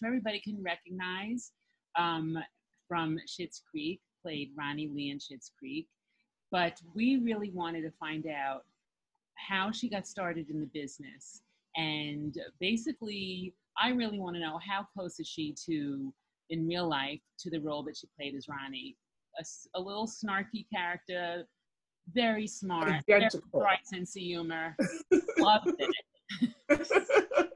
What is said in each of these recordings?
Sure everybody can recognize um, from Schitt's Creek, played Ronnie Lee in Schitt's Creek. But we really wanted to find out how she got started in the business. And basically, I really want to know how close is she to, in real life, to the role that she played as Ronnie? a little snarky character, very smart, very bright sense of humor. Loved it.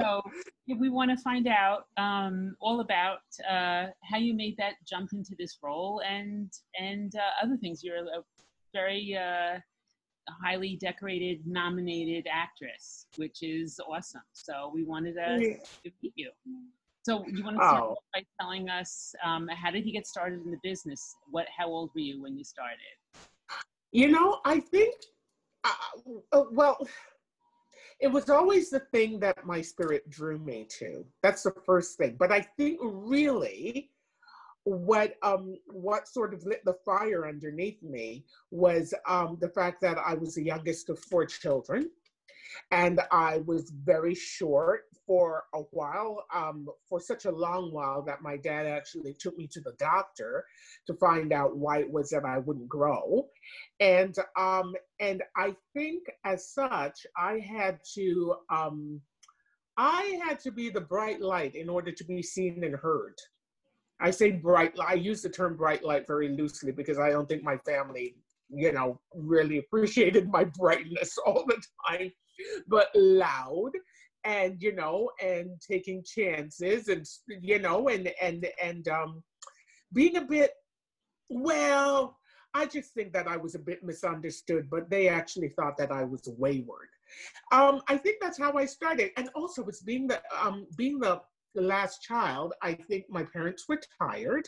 So if we want to find out um, all about uh, how you made that jump into this role and and uh, other things. You're a very uh, highly decorated, nominated actress, which is awesome. So we wanted to, Yeah. meet you. So you want to start Oh. by telling us um, how did you get started in the business? What? How old were you when you started? You know, I think, uh, uh, well, it was always the thing that my spirit drew me to. That's the first thing. But I think really what um what sort of lit the fire underneath me was um the fact that I was the youngest of four children and I was very short for a while, um, for such a long while that my dad actually took me to the doctor to find out why it was that I wouldn't grow. And um, and I think as such, I had to um, I had to be the bright light in order to be seen and heard. I say bright. I use the term bright light very loosely because I don't think my family, you know, really appreciated my brightness all the time, but loud and you know and taking chances and you know and and and um being a bit well i just think that i was a bit misunderstood but they actually thought that i was wayward um i think that's how i started and also it's being the um being the the last child, I think my parents were tired.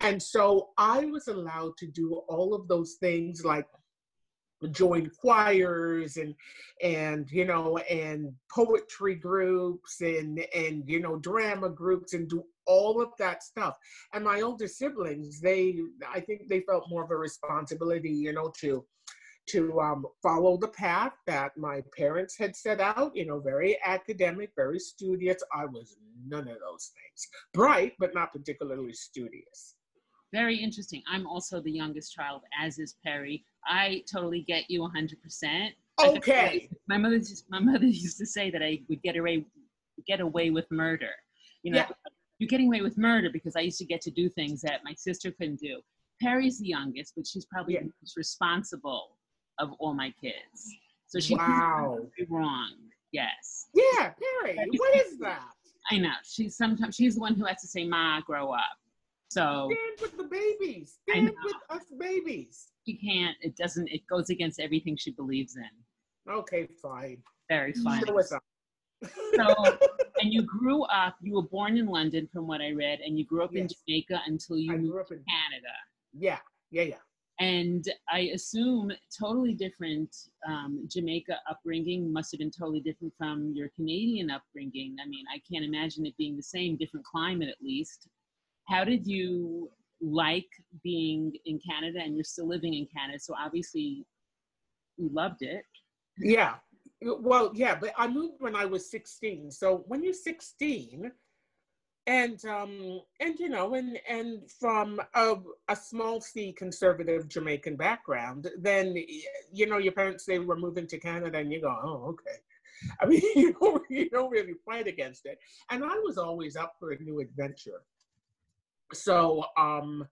And so I was allowed to do all of those things like join choirs and and you know and poetry groups and and you know drama groups and do all of that stuff. And my older siblings they i think they felt more of a responsibility you know to to um, follow the path that my parents had set out you know very academic very studious. I was none of those things. Bright but not particularly studious Very interesting. I'm also the youngest child, as is Perry. I totally get you 100%. okay My mother just, my mother used to say that I would get away get away with murder. You know, Yeah. you're getting away with murder because I used to get to do things that my sister couldn't do. Perry's the youngest, but she's probably Yeah. the most responsible of all my kids. So she wow wrong. Yes. yeah perry what is that I know. She's sometimes she's the one who has to say, Ma, grow up. So Stand with the babies. Stand with us babies. she can't, it doesn't, it goes against everything she believes in. Okay, fine. Very fine. Show us up. So, and you grew up, you were born in London from what I read, and you grew up in Jamaica until you I moved up in Canada. yeah, yeah, yeah. And I assume totally different um, Jamaica upbringing must have been totally different from your Canadian upbringing. I mean, I can't imagine it being the same, different climate at least. How did you like being in Canada and you're still living in Canada? So obviously you loved it. Yeah. Well, yeah, but I moved when I was 16. So when you're 16, and um and you know and and from a, a small c conservative jamaican background then you know your parents say we're moving to canada and you go oh okay i mean you don't, you don't really fight against it and i was always up for a new adventure so um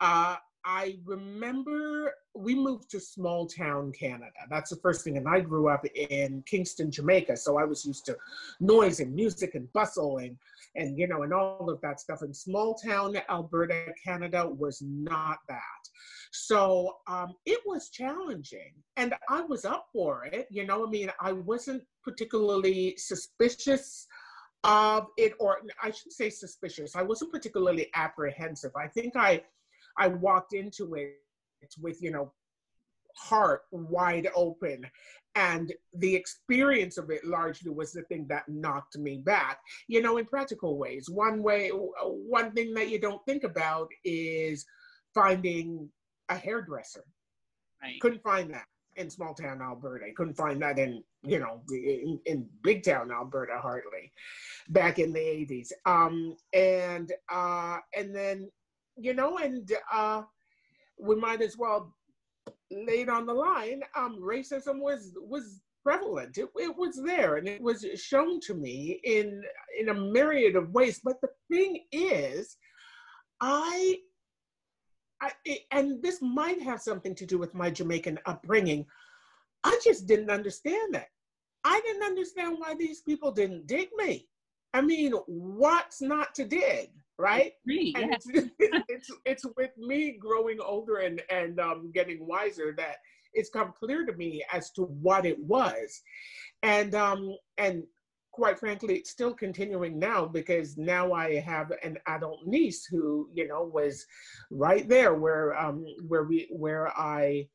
uh I remember we moved to small town Canada. That's the first thing. And I grew up in Kingston, Jamaica. So I was used to noise and music and bustle and, and you know, and all of that stuff. And small town Alberta, Canada was not that. So um, it was challenging. And I was up for it. You know, I mean, I wasn't particularly suspicious of it, or I should say suspicious. I wasn't particularly apprehensive. I think I I walked into it with, you know, heart wide open. And the experience of it largely was the thing that knocked me back, you know, in practical ways. One way, one thing that you don't think about is finding a hairdresser. Right. Couldn't find that in small town Alberta. Couldn't find that in, you know, in, in big town Alberta hardly back in the 80s. Um, and, uh, and then you know, and uh, we might as well lay it on the line. Um, racism was was prevalent. It, it was there, and it was shown to me in in a myriad of ways. But the thing is, I, I and this might have something to do with my Jamaican upbringing. I just didn't understand that. I didn't understand why these people didn't dig me. I mean, what's not to dig? right? Me, and yes. it's, it's, it's with me growing older and and um, getting wiser that it's come clear to me as to what it was, and um and quite frankly, it's still continuing now because now I have an adult niece who you know was right there where um where we where I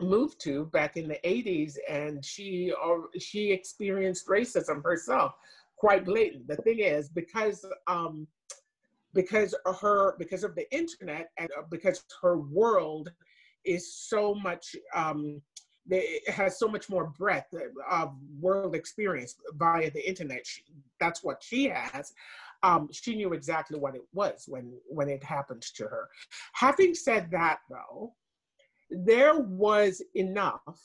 moved to back in the 80s and she or she experienced racism herself quite blatant. The thing is because um because her because of the internet and uh, because her world is so much um, it has so much more breadth of world experience via the internet. She, that's what she has. Um, she knew exactly what it was when when it happened to her. Having said that, though, there was enough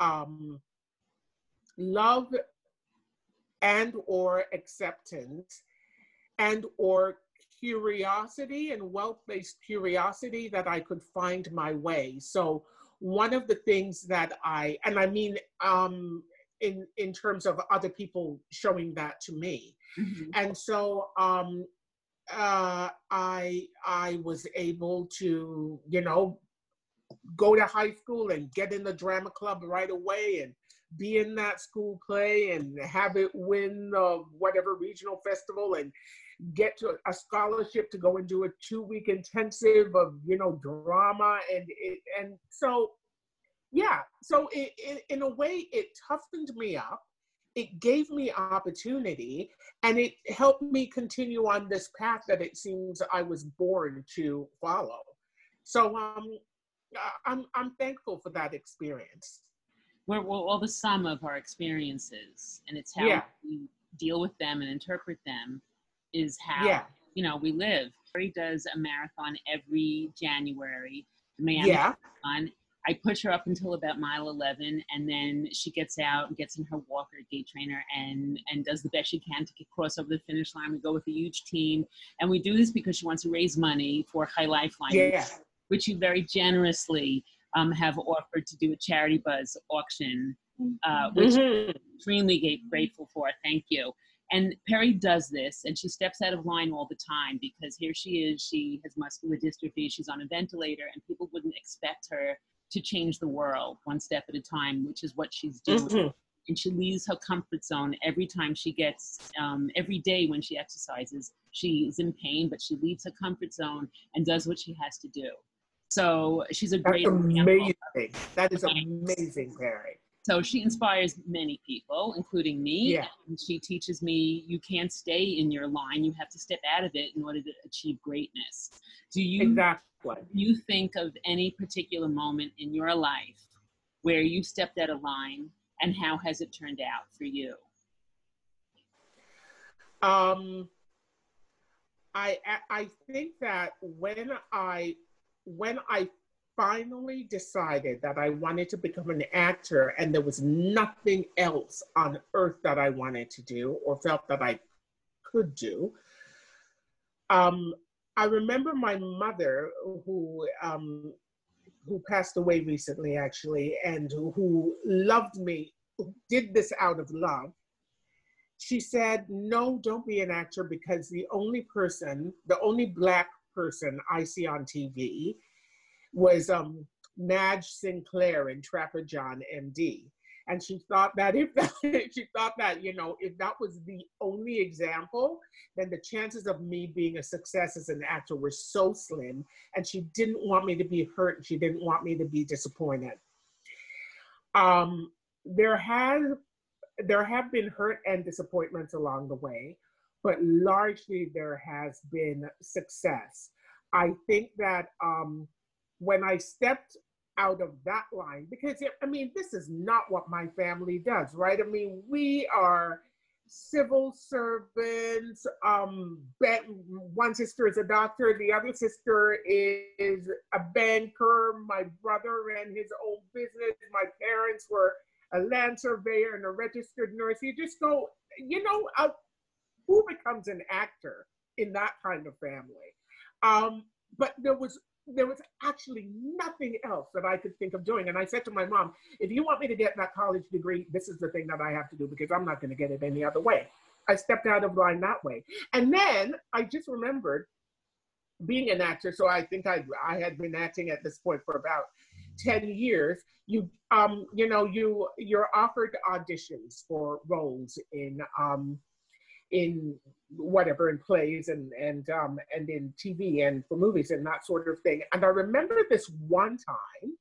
um, love and or acceptance and or curiosity and well-placed curiosity that I could find my way. So one of the things that I, and I mean, um, in in terms of other people showing that to me, mm-hmm. and so um, uh, I I was able to, you know, go to high school and get in the drama club right away and be in that school play and have it win uh, whatever regional festival and get to a scholarship to go and do a two week intensive of you know drama and it, and so yeah. So it, it, in a way it toughened me up. It gave me opportunity and it helped me continue on this path that it seems i was born to follow. So um i'm i'm thankful for that experience. We're, we're all the sum of our experiences and it's how yeah. we deal with them and interpret them is how yeah. you know we live. He does a marathon every January. The man yeah. marathon. I push her up until about mile 11, and then she gets out and gets in her walker, gait trainer, and and does the best she can to get cross over the finish line. We go with a huge team, and we do this because she wants to raise money for High Lifeline, yeah. which you very generously um, have offered to do a charity buzz auction, uh, which mm-hmm. I'm extremely grateful for. Thank you. And Perry does this, and she steps out of line all the time because here she is. She has muscular dystrophy. She's on a ventilator, and people wouldn't expect her to change the world one step at a time, which is what she's doing. Mm-hmm. And she leaves her comfort zone every time she gets, um, every day when she exercises. She is in pain, but she leaves her comfort zone and does what she has to do. So she's a great. That's amazing. That is amazing, Perry. So she inspires many people, including me. Yeah. And she teaches me you can't stay in your line. You have to step out of it in order to achieve greatness. Do you exactly you think of any particular moment in your life where you stepped out of line and how has it turned out for you? Um I I think that when I when I finally decided that I wanted to become an actor and there was nothing else on earth that I wanted to do or felt that I could do, um, I remember my mother, who um, who passed away recently, actually, and who, loved me, who did this out of love. She said, "No, don't be an actor because the only person, the only black person I see on TV, was um, Madge Sinclair in Trapper John, M.D." and she thought that if that, she thought that you know if that was the only example then the chances of me being a success as an actor were so slim. And she didn't want me to be hurt. She didn't want me to be disappointed. Um, there has there have been hurt and disappointments along the way but largely there has been success. I think that um, when i stepped out of that line because I mean, this is not what my family does, right? I mean, we are civil servants. Um, one sister is a doctor, the other sister is a banker. My brother ran his own business. My parents were a land surveyor and a registered nurse. You just go, you know, uh, who becomes an actor in that kind of family? Um, but there was there was actually nothing else that I could think of doing. And I said to my mom, if you want me to get that college degree, this is the thing that I have to do because I'm not going to get it any other way. I stepped out of line that way. And then I just remembered being an actor. So I think I, I had been acting at this point for about 10 years. You, um, you know, you, you're offered auditions for roles in, um, in whatever in plays and and um, and in TV and for movies and that sort of thing. And I remember this one time,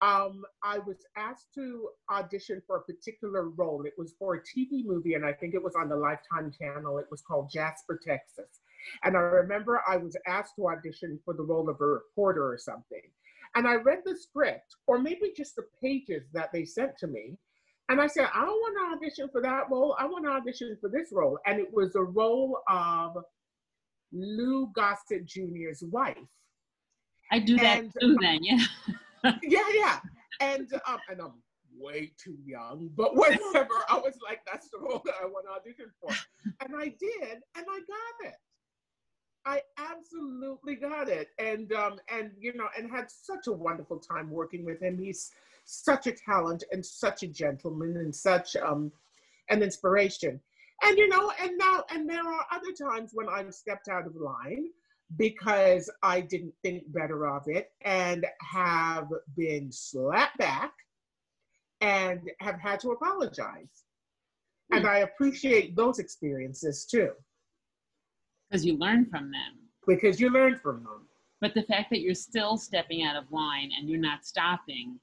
um, I was asked to audition for a particular role. It was for a TV movie, and I think it was on the Lifetime channel. It was called Jasper, Texas. And I remember I was asked to audition for the role of a reporter or something. And I read the script, or maybe just the pages that they sent to me. And I said, I don't want to audition for that role. I want to audition for this role. And it was the role of Lou Gossett Jr.'s wife. I do that and, too then, yeah. yeah, yeah. And um, and I'm way too young, but whatever. I was like, that's the role that I want to audition for. And I did, and I got it. I absolutely got it. And um, and you know, and had such a wonderful time working with him. He's such a talent and such a gentleman and such um, an inspiration. And you know, and now and there are other times when I've stepped out of line because I didn't think better of it and have been slapped back and have had to apologize. Mm. And I appreciate those experiences too. Because you learn from them. Because you learn from them. But the fact that you're still stepping out of line and you're not stopping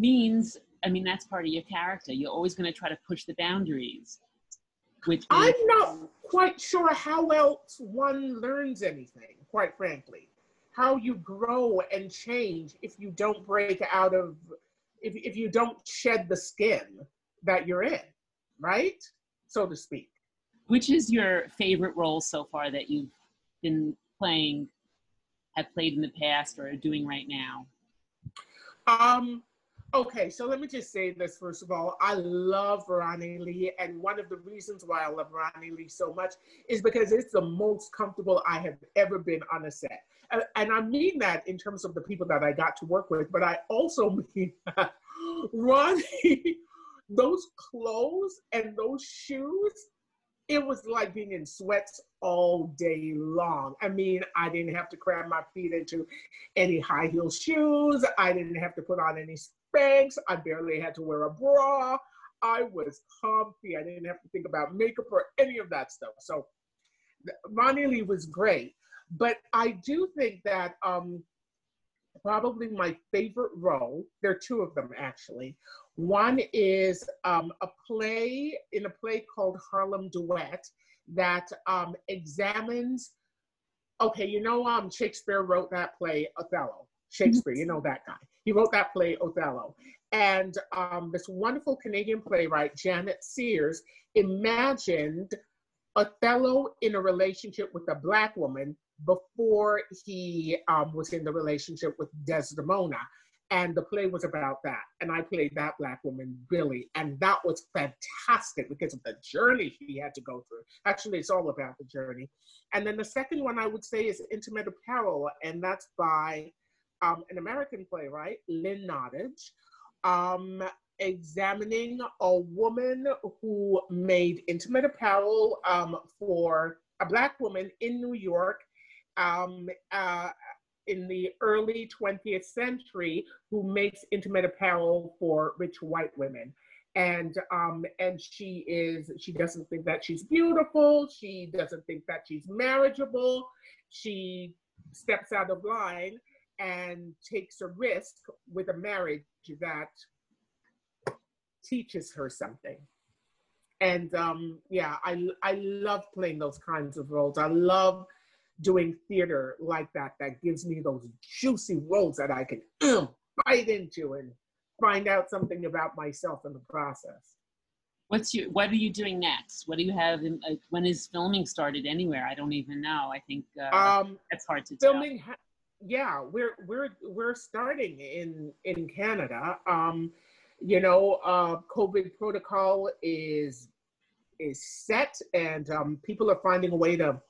means, I mean, that's part of your character. You're always going to try to push the boundaries. Which I'm not quite sure how else one learns anything, quite frankly. How you grow and change if you don't break out of, if, if you don't shed the skin that you're in, right? So to speak. Which is your favorite role so far that you've been playing, have played in the past, or are doing right now? Um, Okay, so let me just say this first of all. I love Ronnie Lee, and one of the reasons why I love Ronnie Lee so much is because it's the most comfortable I have ever been on a set. And I mean that in terms of the people that I got to work with, but I also mean that Ronnie, those clothes and those shoes it was like being in sweats all day long. I mean, I didn't have to cram my feet into any high heel shoes. I didn't have to put on any Spanx. I barely had to wear a bra. I was comfy. I didn't have to think about makeup or any of that stuff. So Ronnie Lee was great. But I do think that um, probably my favorite role, there are two of them actually. One is um, a play in a play called Harlem Duet that um, examines. Okay, you know, um, Shakespeare wrote that play Othello. Shakespeare, you know that guy. He wrote that play Othello, and um, this wonderful Canadian playwright Djanet Sears imagined Othello in a relationship with a black woman before he um, was in the relationship with Desdemona and the play was about that. And I played that black woman, Billie, and that was fantastic because of the journey she had to go through. Actually, it's all about the journey. And then the second one I would say is Intimate Apparel, and that's by um, an American playwright, Lynn Nottage, um, examining a woman who made intimate apparel um, for a black woman in New York um, uh, in the early 20th century who makes intimate apparel for rich white women. And um and she is she doesn't think that she's beautiful. She doesn't think that she's marriageable. She steps out of line and takes a risk with a marriage that teaches her something and um yeah i i love playing those kinds of roles i love doing theater like that that gives me those juicy roles that I can um, bite into and find out something about myself in the process. What's your what are you doing next? What do you have in, uh, when is filming started anywhere? I don't even know. I think uh, um, that's hard to filming tell. Ha- yeah, we're we're we're starting in in Canada. Um, you know, uh, COVID protocol is is set, and um, people are finding a way to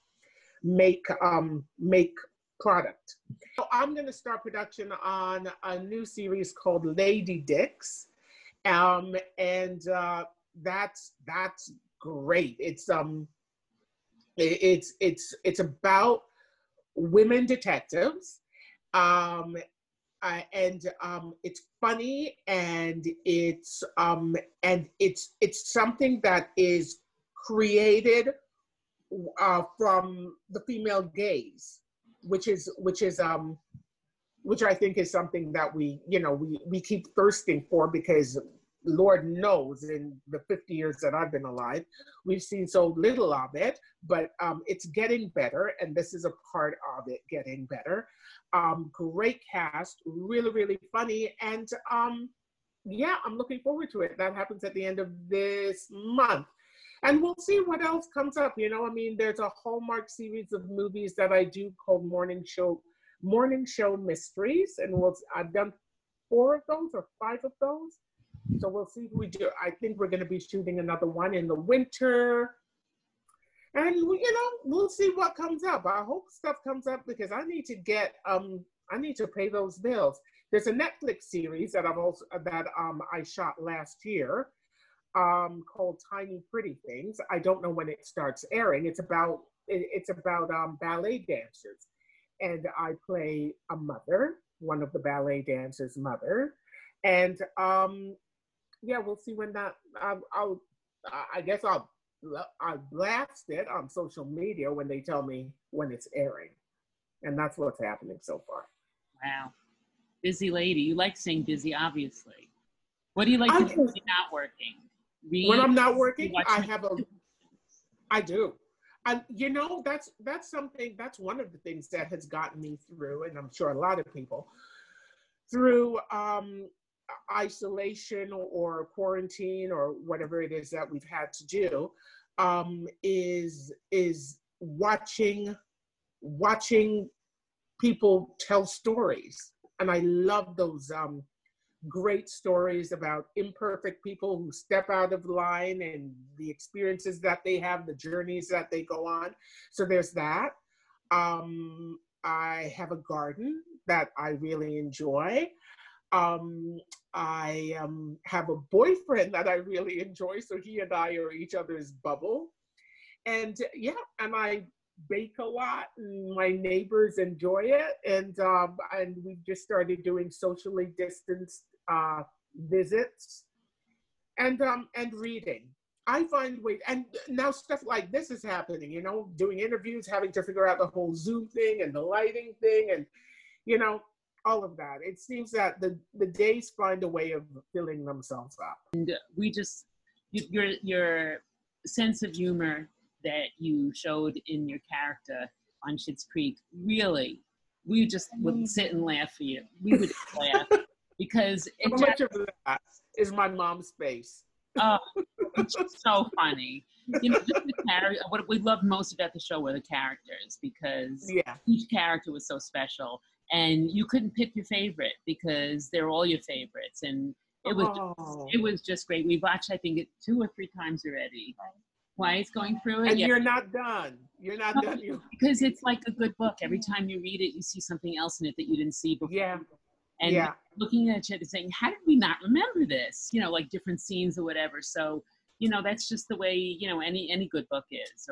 make um, make product. So I'm going to start production on a new series called Lady Dicks, um, and uh, that's that's great. It's um, it's it's it's about women detectives, um, and um, it's funny and it's um, and it's it's something that is created uh, from the female gaze, which is which is um, which I think is something that we you know we we keep thirsting for because Lord knows in the 50 years that I've been alive, we've seen so little of it, but um, it's getting better, and this is a part of it getting better. Um, great cast, really, really funny, and um, yeah, I'm looking forward to it. That happens at the end of this month and we'll see what else comes up. You know, I mean, there's a Hallmark series of movies that I do called Morning Show Morning Show Mysteries, and we'll I've done four of those or five of those. So we'll see who we do. I think we're going to be shooting another one in the winter. And you know, we'll see what comes up. I hope stuff comes up because I need to get um I need to pay those bills. There's a Netflix series that I've also that um I shot last year um, called Tiny Pretty Things. I don't know when it starts airing. It's about it, it's about um, ballet dancers, and I play a mother, one of the ballet dancers' mother, and um, yeah, we'll see when that. I'll, I'll I guess I'll I blast it on social media when they tell me when it's airing, and that's what's happening so far. Wow, busy lady. You like saying busy, obviously. What do you like to do when you're not working? Read, when I'm not working, I have a. I do. And you know that's that's something that's one of the things that has gotten me through, and I'm sure a lot of people through um, isolation or quarantine or whatever it is that we've had to do um, is is watching watching people tell stories and i love those um, great stories about imperfect people who step out of line and the experiences that they have, the journeys that they go on. So there's that. Um, I have a garden that I really enjoy. Um, I um, have a boyfriend that I really enjoy, so he and I are each other's bubble. And yeah, and I bake a lot and my neighbors enjoy it and um, and we've just started doing socially distanced uh, visits and um, and reading. I find ways, and now stuff like this is happening. You know, doing interviews, having to figure out the whole Zoom thing and the lighting thing, and you know, all of that. It seems that the the days find a way of filling themselves up. And we just your your sense of humor that you showed in your character on Schitt's Creek really we just would mm. sit and laugh for you. We would laugh because it How much of that is my mom's face? Oh, it's so funny. You know, just the character. What we loved most about the show were the characters because yeah. each character was so special, and you couldn't pick your favorite because they're all your favorites, and it was Oh. it was just great. We watched I think it two or three times already. Twice going through it, and yeah, you're not done. You're not No. done. You, because it's like a good book. Every time you read it, you see something else in it that you didn't see before. yeah, and yeah. looking at it and saying, "How did we not remember this?" You know, like different scenes or whatever. So, you know, that's just the way you know any any good book is.